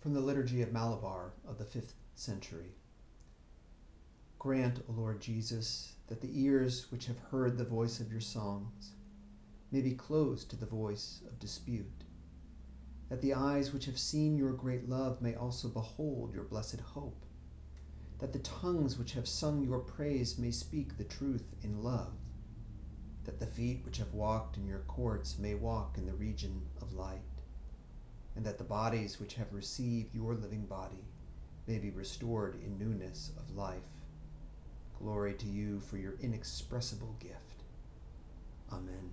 From the Liturgy of Malabar of the 5th century. Grant, O Lord Jesus, that the ears which have heard the voice of your songs may be closed to the voice of dispute, that the eyes which have seen your great love may also behold your blessed hope, that the tongues which have sung your praise may speak the truth in love, that the feet which have walked in your courts may walk in the region of light, and that the bodies which have received your living body may be restored in newness of life. Glory to you for your inexpressible gift. Amen.